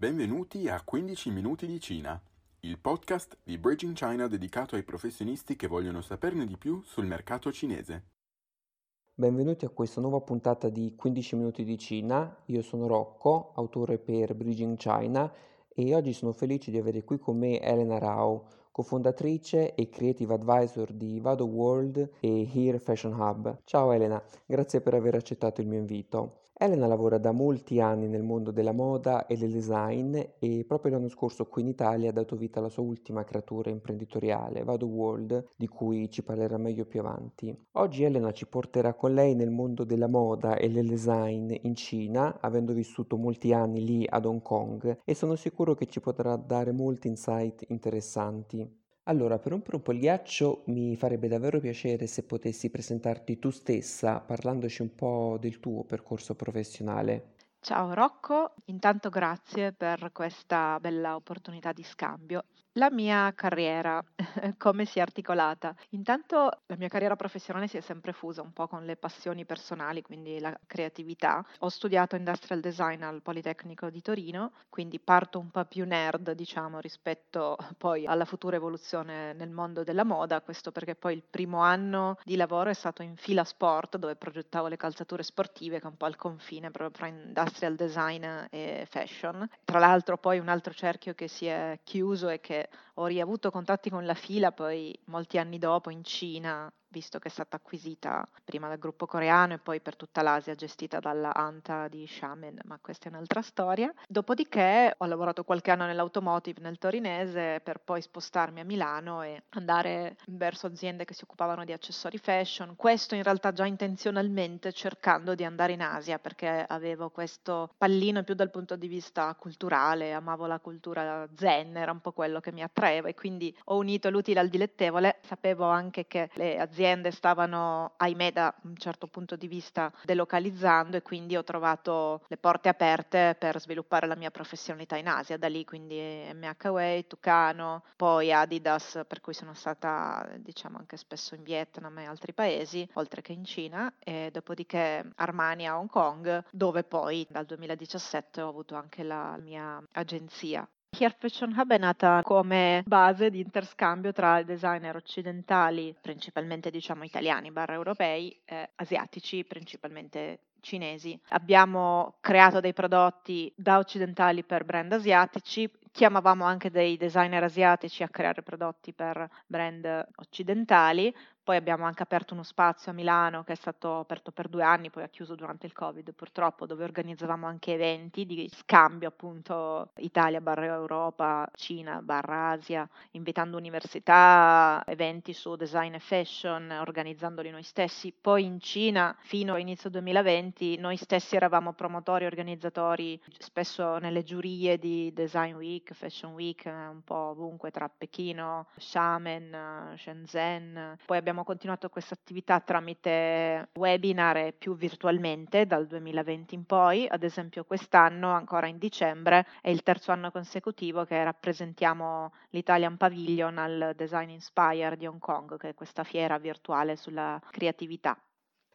Benvenuti a 15 minuti di Cina, il podcast di Bridging China dedicato ai professionisti che vogliono saperne di più sul mercato cinese. Benvenuti a questa nuova puntata di 15 minuti di Cina. Io sono Rocco, autore per Bridging China e oggi sono felice di avere qui con me Elena Rao, cofondatrice e creative advisor di Vado World e Here Fashion Hub. Ciao Elena, grazie per aver accettato il mio invito. Elena lavora da molti anni nel mondo della moda e del design e proprio l'anno scorso qui in Italia ha dato vita alla sua ultima creatura imprenditoriale, Vado World, di cui ci parlerà meglio più avanti. Oggi Elena ci porterà con lei nel mondo della moda e del design in Cina, avendo vissuto molti anni lì ad Hong Kong, e sono sicuro che ci potrà dare molti insight interessanti. Allora, per rompere un po' il ghiaccio, mi farebbe davvero piacere se potessi presentarti tu stessa, parlandoci un po' del tuo percorso professionale. Ciao Rocco, intanto grazie per questa bella opportunità di scambio. La mia carriera, come si è articolata? Intanto la mia carriera professionale si è sempre fusa un po' con le passioni personali, quindi la creatività. Ho studiato industrial design al Politecnico di Torino, quindi parto un po' più nerd, diciamo, rispetto poi alla futura evoluzione nel mondo della moda, questo perché poi il primo anno di lavoro è stato in fila sport, dove progettavo le calzature sportive, che è un po' al confine proprio tra industrial design e fashion. Tra l'altro poi un altro cerchio che si è chiuso e che ho riavuto contatti con la fila poi molti anni dopo in Cina visto che è stata acquisita prima dal gruppo coreano e poi per tutta l'Asia gestita dalla Anta di Xiamen, ma questa è un'altra storia. Dopodiché ho lavorato qualche anno nell'automotive nel torinese per poi spostarmi a Milano e andare verso aziende che si occupavano di accessori fashion. Questo in realtà già intenzionalmente cercando di andare in Asia perché avevo questo pallino più dal punto di vista culturale, amavo la cultura zen, era un po' quello che mi attraeva e quindi ho unito l'utile al dilettevole. Sapevo anche che le aziende aziende stavano, ahimè, da un certo punto di vista delocalizzando e quindi ho trovato le porte aperte per sviluppare la mia professionalità in Asia, da lì quindi MHWay, Tucano, poi Adidas, per cui sono stata diciamo anche spesso in Vietnam e altri paesi, oltre che in Cina, e dopodiché Armani a Hong Kong, dove poi dal 2017 ho avuto anche la mia agenzia Here Fashion Hub è nata come base di interscambio tra designer occidentali, principalmente diciamo italiani barra europei, e asiatici, principalmente cinesi. Abbiamo creato dei prodotti da occidentali per brand asiatici, chiamavamo anche dei designer asiatici a creare prodotti per brand occidentali, poi abbiamo anche aperto uno spazio a Milano che è stato aperto per due anni, poi ha chiuso durante il Covid purtroppo, dove organizzavamo anche eventi di scambio appunto Italia barra Europa, Cina barra Asia, invitando università, eventi su design e fashion, organizzandoli noi stessi. Poi in Cina fino a inizio 2020 noi stessi eravamo promotori, organizzatori, spesso nelle giurie di Design Week, Fashion Week, un po' ovunque tra Pechino, Xiamen, Shenzhen. Poi abbiamo abbiamo continuato questa attività tramite webinar e più virtualmente dal 2020 in poi, ad esempio quest'anno, ancora in dicembre, è il terzo anno consecutivo che rappresentiamo l'Italian Pavilion al Design Inspire di Hong Kong, che è questa fiera virtuale sulla creatività.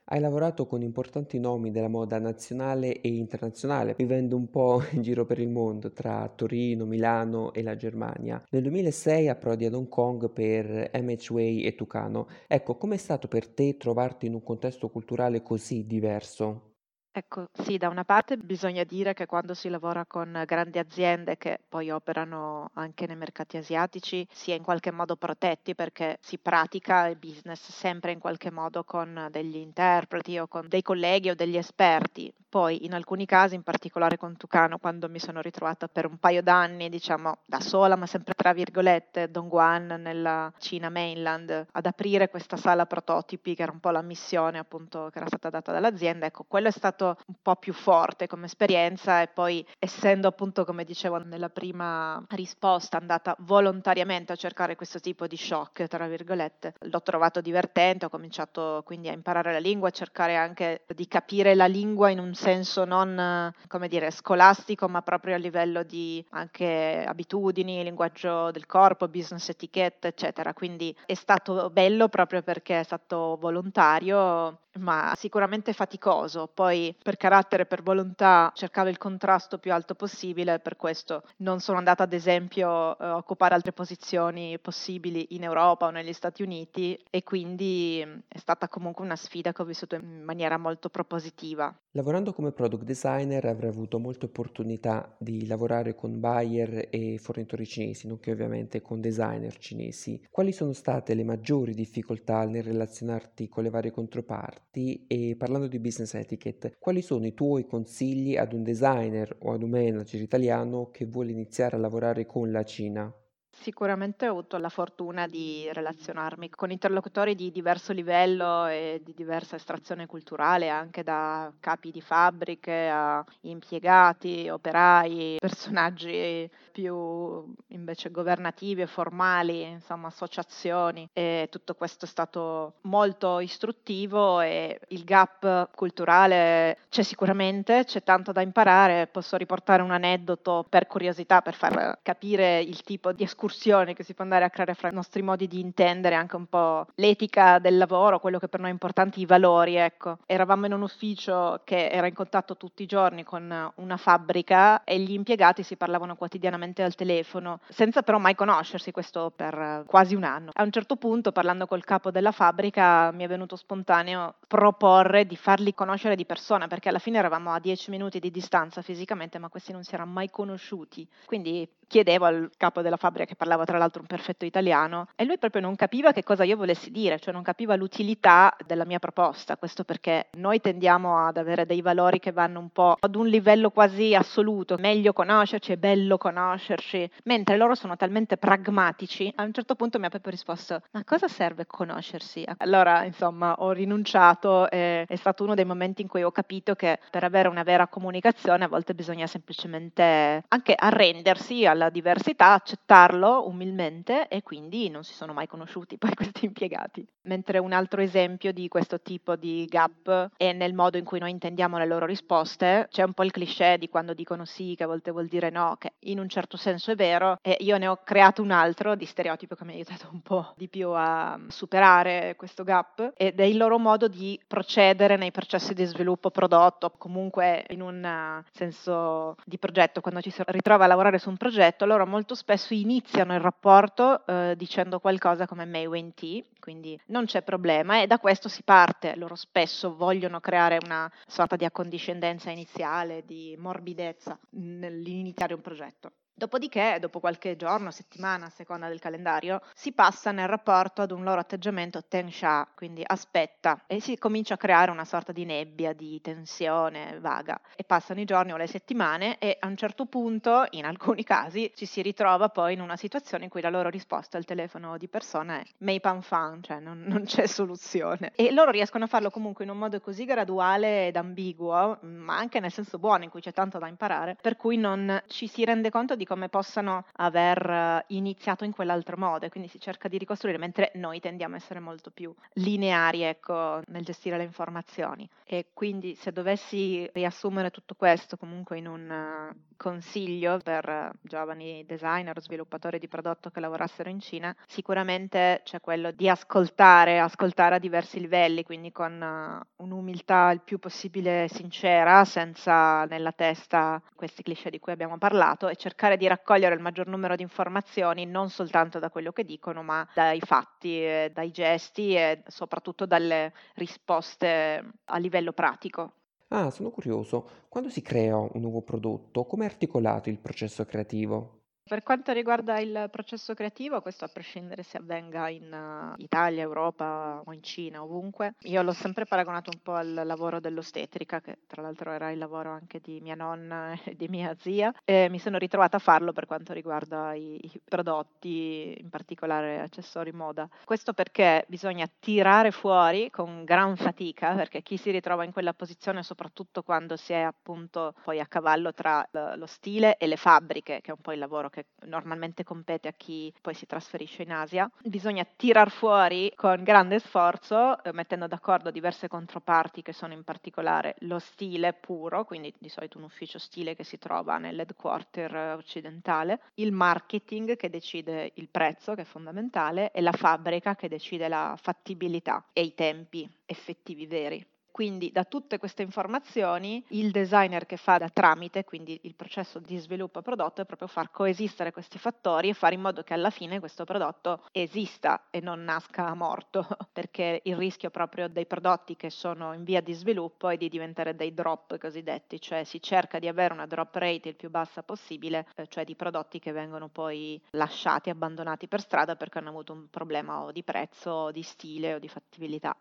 Hai lavorato con importanti nomi della moda nazionale e internazionale, vivendo un po' in giro per il mondo tra Torino, Milano e la Germania. Nel 2006 approdi ad Hong Kong per MHWay e Tucano. Ecco, com'è stato per te trovarti in un contesto culturale così diverso? Ecco, sì, da una parte bisogna dire che quando si lavora con grandi aziende che poi operano anche nei mercati asiatici, si è in qualche modo protetti perché si pratica il business sempre in qualche modo con degli interpreti o con dei colleghi o degli esperti. Poi in alcuni casi, in particolare con Tucano, quando mi sono ritrovata per un paio d'anni, diciamo da sola, ma sempre tra virgolette, Dongguan nella Cina mainland, ad aprire questa sala prototipi, che era un po' la missione appunto che era stata data dall'azienda, ecco, quello è stato stato un po' più forte come esperienza e poi essendo appunto come dicevo nella prima risposta andata volontariamente a cercare questo tipo di shock tra virgolette l'ho trovato divertente ho cominciato quindi a imparare la lingua a cercare anche di capire la lingua in un senso non come dire scolastico ma proprio a livello di anche abitudini linguaggio del corpo business etiquette eccetera. Quindi è stato bello proprio perché è stato volontario ma sicuramente faticoso. Poi per carattere, per volontà, cercavo il contrasto più alto possibile, per questo non sono andata ad esempio a occupare altre posizioni possibili in Europa o negli Stati Uniti e quindi è stata comunque una sfida che ho vissuto in maniera molto propositiva. Lavorando come product designer avrei avuto molte opportunità di lavorare con buyer e fornitori cinesi, nonché ovviamente con designer cinesi. Quali sono state le maggiori difficoltà nel relazionarti con le varie controparti e parlando di business etiquette, quali sono i tuoi consigli ad un designer o ad un manager italiano che vuole iniziare a lavorare con la Cina? Sicuramente ho avuto la fortuna di relazionarmi con interlocutori di diverso livello e di diversa estrazione culturale, anche da capi di fabbriche a impiegati, operai, personaggi più invece governativi e formali, insomma associazioni. E tutto questo è stato molto istruttivo e il gap culturale c'è sicuramente, c'è tanto da imparare, posso riportare un aneddoto per curiosità per far capire il tipo di escursione discussione che si può andare a creare fra i nostri modi di intendere anche un po' l'etica del lavoro, quello che per noi è importante, i valori, ecco. Eravamo in un ufficio che era in contatto tutti i giorni con una fabbrica e gli impiegati si parlavano quotidianamente al telefono, senza però mai conoscersi, questo per quasi un anno. A un certo punto, parlando col capo della fabbrica, mi è venuto spontaneo proporre di farli conoscere di persona, perché alla fine eravamo a 10 minuti di distanza fisicamente, ma questi non si erano mai conosciuti. Quindi chiedevo al capo della fabbrica che parlava tra l'altro un perfetto italiano e lui proprio non capiva che cosa io volessi dire, cioè non capiva l'utilità della mia proposta, questo perché noi tendiamo ad avere dei valori che vanno un po' ad un livello quasi assoluto, meglio conoscerci, è bello conoscerci, mentre loro sono talmente pragmatici, a un certo punto mi ha proprio risposto, ma cosa serve conoscersi? Allora insomma ho rinunciato e è stato uno dei momenti in cui ho capito che per avere una vera comunicazione a volte bisogna semplicemente anche arrendersi alla diversità, accettarlo umilmente e quindi non si sono mai conosciuti poi questi impiegati. Mentre un altro esempio di questo tipo di gap è nel modo in cui noi intendiamo le loro risposte. C'è un po' il cliché di quando dicono sì, che a volte vuol dire no, che in un certo senso è vero, e io ne ho creato un altro di stereotipo che mi ha aiutato un po' di più a superare questo gap ed è il loro modo di procedere nei processi di sviluppo prodotto, comunque in un senso di progetto, quando ci si ritrova a lavorare su un progetto, loro molto spesso iniziano il rapporto eh, dicendo qualcosa come May Wen Tea, quindi non c'è problema e da questo si parte. Loro spesso vogliono creare una sorta di accondiscendenza iniziale, di morbidezza nell'iniziare un progetto. Dopodiché, dopo qualche giorno, settimana, a seconda del calendario, si passa nel rapporto ad un loro atteggiamento tensha, quindi aspetta, e si comincia a creare una sorta di nebbia, di tensione vaga. E passano i giorni o le settimane e a un certo punto, in alcuni casi, ci si ritrova poi in una situazione in cui la loro risposta al telefono di persona è mei pan fan, cioè non, non c'è soluzione. E loro riescono a farlo comunque in un modo così graduale ed ambiguo, ma anche nel senso buono in cui c'è tanto da imparare, per cui non ci si rende conto di di come possano aver eh, iniziato in quell'altro modo e quindi si cerca di ricostruire, mentre noi tendiamo a essere molto più lineari ecco, nel gestire le informazioni. E quindi se dovessi riassumere tutto questo comunque in un uh, consiglio per uh, giovani designer o sviluppatori di prodotto che lavorassero in Cina, sicuramente c'è quello di ascoltare, ascoltare a diversi livelli, quindi con uh, un'umiltà il più possibile sincera, senza nella testa questi cliché di cui abbiamo parlato e cercare di raccogliere il maggior numero di informazioni non soltanto da quello che dicono, ma dai fatti, dai gesti e soprattutto dalle risposte a livello pratico. Ah, sono curioso. Quando si crea un nuovo prodotto, come è articolato il processo creativo? Per quanto riguarda il processo creativo, questo a prescindere se avvenga in uh, Italia, Europa o in Cina, ovunque, io l'ho sempre paragonato un po' al lavoro dell'ostetrica, che tra l'altro era il lavoro anche di mia nonna e di mia zia, e mi sono ritrovata a farlo per quanto riguarda i, prodotti, in particolare accessori moda. Questo perché bisogna tirare fuori con gran fatica, perché chi si ritrova in quella posizione, soprattutto quando si è appunto poi a cavallo tra lo stile e le fabbriche, che è un po' il lavoro che normalmente compete a chi poi si trasferisce in Asia. Bisogna tirar fuori con grande sforzo, eh, mettendo d'accordo diverse controparti che sono in particolare lo stile puro, quindi di solito un ufficio stile che si trova nell'headquarter occidentale, il marketing che decide il prezzo, che è fondamentale, e la fabbrica che decide la fattibilità e i tempi effettivi veri. Quindi da tutte queste informazioni il designer che fa da tramite, quindi il processo di sviluppo prodotto, è proprio far coesistere questi fattori e fare in modo che alla fine questo prodotto esista e non nasca morto, perché il rischio proprio dei prodotti che sono in via di sviluppo è di diventare dei drop cosiddetti, cioè si cerca di avere una drop rate il più bassa possibile, eh, cioè di prodotti che vengono poi lasciati, abbandonati per strada perché hanno avuto un problema o di prezzo, o di stile o di fattibilità.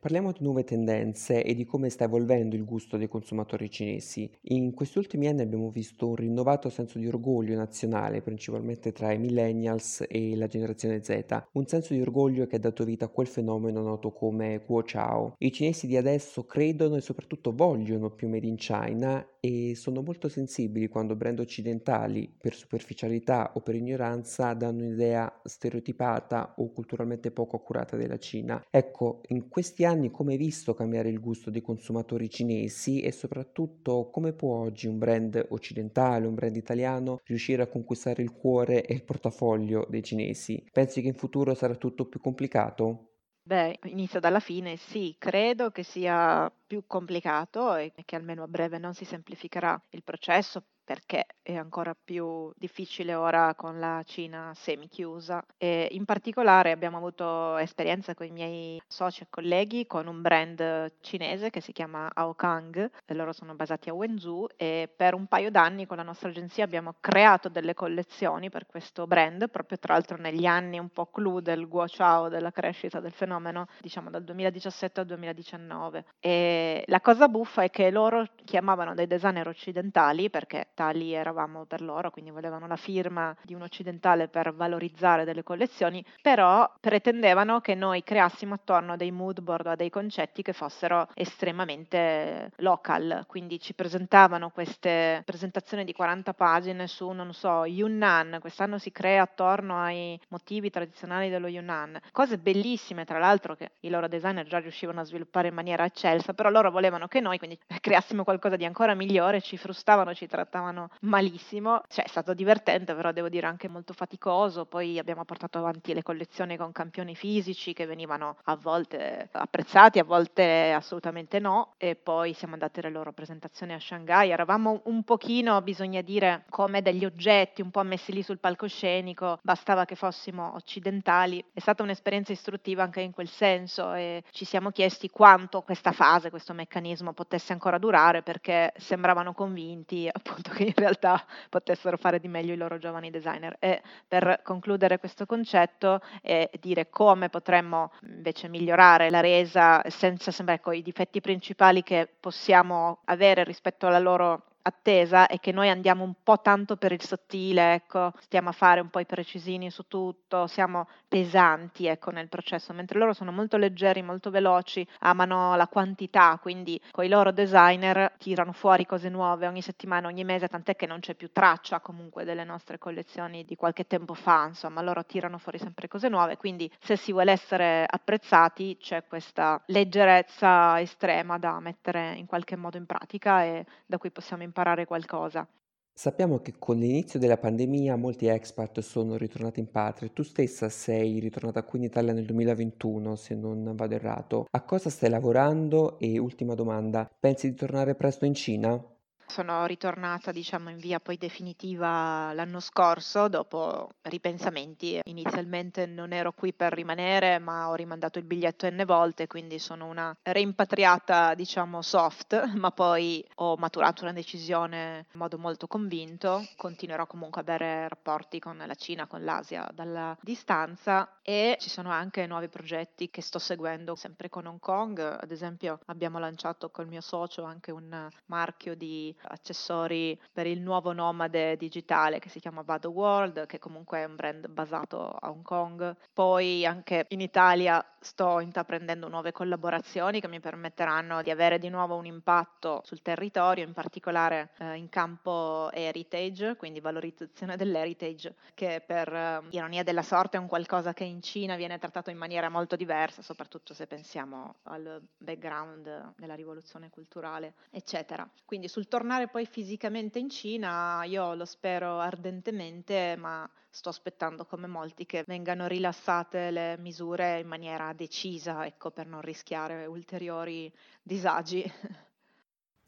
Parliamo di nuove tendenze e di come sta evolvendo il gusto dei consumatori cinesi. In questi ultimi anni abbiamo visto un rinnovato senso di orgoglio nazionale, principalmente tra i millennials e la generazione Z, un senso di orgoglio che ha dato vita a quel fenomeno noto come Guo Chao. I cinesi di adesso credono e soprattutto vogliono più made in China e sono molto sensibili quando brand occidentali, per superficialità o per ignoranza, danno un'idea stereotipata o culturalmente poco accurata della Cina. Ecco, in questi anni come hai visto cambiare il gusto dei consumatori cinesi e soprattutto come può oggi un brand occidentale, un brand italiano riuscire a conquistare il cuore e il portafoglio dei cinesi? Pensi che in futuro sarà tutto più complicato? Beh, inizio dalla fine, sì, credo che sia più complicato e che almeno a breve non si semplificherà il processo perché è ancora più difficile ora con la Cina semi-chiusa e in particolare abbiamo avuto esperienza con i miei soci e colleghi con un brand cinese che si chiama Aokang, loro sono basati a Wenzhou e per un paio d'anni con la nostra agenzia abbiamo creato delle collezioni per questo brand, proprio tra l'altro negli anni un po' clou del guochao, della crescita del fenomeno, diciamo dal 2017 al 2019. E la cosa buffa è che loro chiamavano dei designer occidentali perché tali eravamo per loro, quindi volevano la firma di un occidentale per valorizzare delle collezioni, però pretendevano che noi creassimo attorno a dei mood board o a dei concetti che fossero estremamente local, quindi ci presentavano queste presentazioni di 40 pagine su, non so, Yunnan, quest'anno si crea attorno ai motivi tradizionali dello Yunnan, cose bellissime tra l'altro che i loro designer già riuscivano a sviluppare in maniera eccelsa, però loro volevano che noi quindi creassimo qualcosa di ancora migliore, ci frustavano, ci trattavano andavano malissimo, cioè è stato divertente però devo dire anche molto faticoso, poi abbiamo portato avanti le collezioni con campioni fisici che venivano a volte apprezzati, a volte assolutamente no. E poi siamo andati alle loro presentazioni a Shanghai, eravamo un pochino, bisogna dire, come degli oggetti un po' messi lì sul palcoscenico, bastava che fossimo occidentali, è stata un'esperienza istruttiva anche in quel senso e ci siamo chiesti quanto questa fase, questo meccanismo potesse ancora durare perché sembravano convinti appunto che in realtà potessero fare di meglio i loro giovani designer. E per concludere questo concetto e dire come potremmo invece migliorare la resa senza sembrare ecco, i difetti principali che possiamo avere rispetto alla loro attesa è che noi andiamo un po' tanto per il sottile, ecco, stiamo a fare un po' i precisini su tutto, siamo pesanti, ecco, nel processo, mentre loro sono molto leggeri, molto veloci, amano la quantità, quindi con i loro designer tirano fuori cose nuove ogni settimana, ogni mese, tant'è che non c'è più traccia comunque delle nostre collezioni di qualche tempo fa, insomma, loro tirano fuori sempre cose nuove, quindi se si vuole essere apprezzati c'è questa leggerezza estrema da mettere in qualche modo in pratica e da cui possiamo imparare qualcosa. Sappiamo che con l'inizio della pandemia molti expat sono ritornati in patria. Tu stessa sei ritornata qui in Italia nel 2021, se non vado errato. A cosa stai lavorando? E ultima domanda, pensi di tornare presto in Cina? Sono ritornata, diciamo, in via poi definitiva l'anno scorso dopo ripensamenti. Inizialmente non ero qui per rimanere, ma ho rimandato il biglietto n volte, quindi sono una reimpatriata, diciamo, soft, ma poi ho maturato una decisione in modo molto convinto. Continuerò comunque a avere rapporti con la Cina, con l'Asia dalla distanza e ci sono anche nuovi progetti che sto seguendo sempre con Hong Kong. Ad esempio, abbiamo lanciato col mio socio anche un marchio di accessori per il nuovo nomade digitale che si chiama Vado World, che comunque è un brand basato a Hong Kong. Poi anche in Italia sto intraprendendo nuove collaborazioni che mi permetteranno di avere di nuovo un impatto sul territorio, in particolare eh, in campo heritage, quindi valorizzazione dell'heritage, che per eh, ironia della sorte è un qualcosa che in Cina viene trattato in maniera molto diversa, soprattutto se pensiamo al background della rivoluzione culturale, eccetera. Quindi sul tornare poi fisicamente in Cina, io lo spero ardentemente, ma sto aspettando come molti che vengano rilassate le misure in maniera decisa, ecco, per non rischiare ulteriori disagi.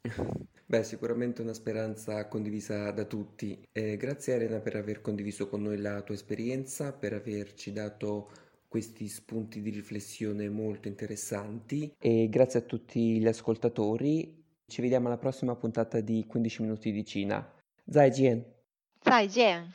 Beh, sicuramente una speranza condivisa da tutti. Eh, grazie Elena per aver condiviso con noi la tua esperienza, per averci dato questi spunti di riflessione molto interessanti e grazie a tutti gli ascoltatori. Ci vediamo alla prossima puntata di 15 minuti di Cina. Zai Jian! Zai Jian!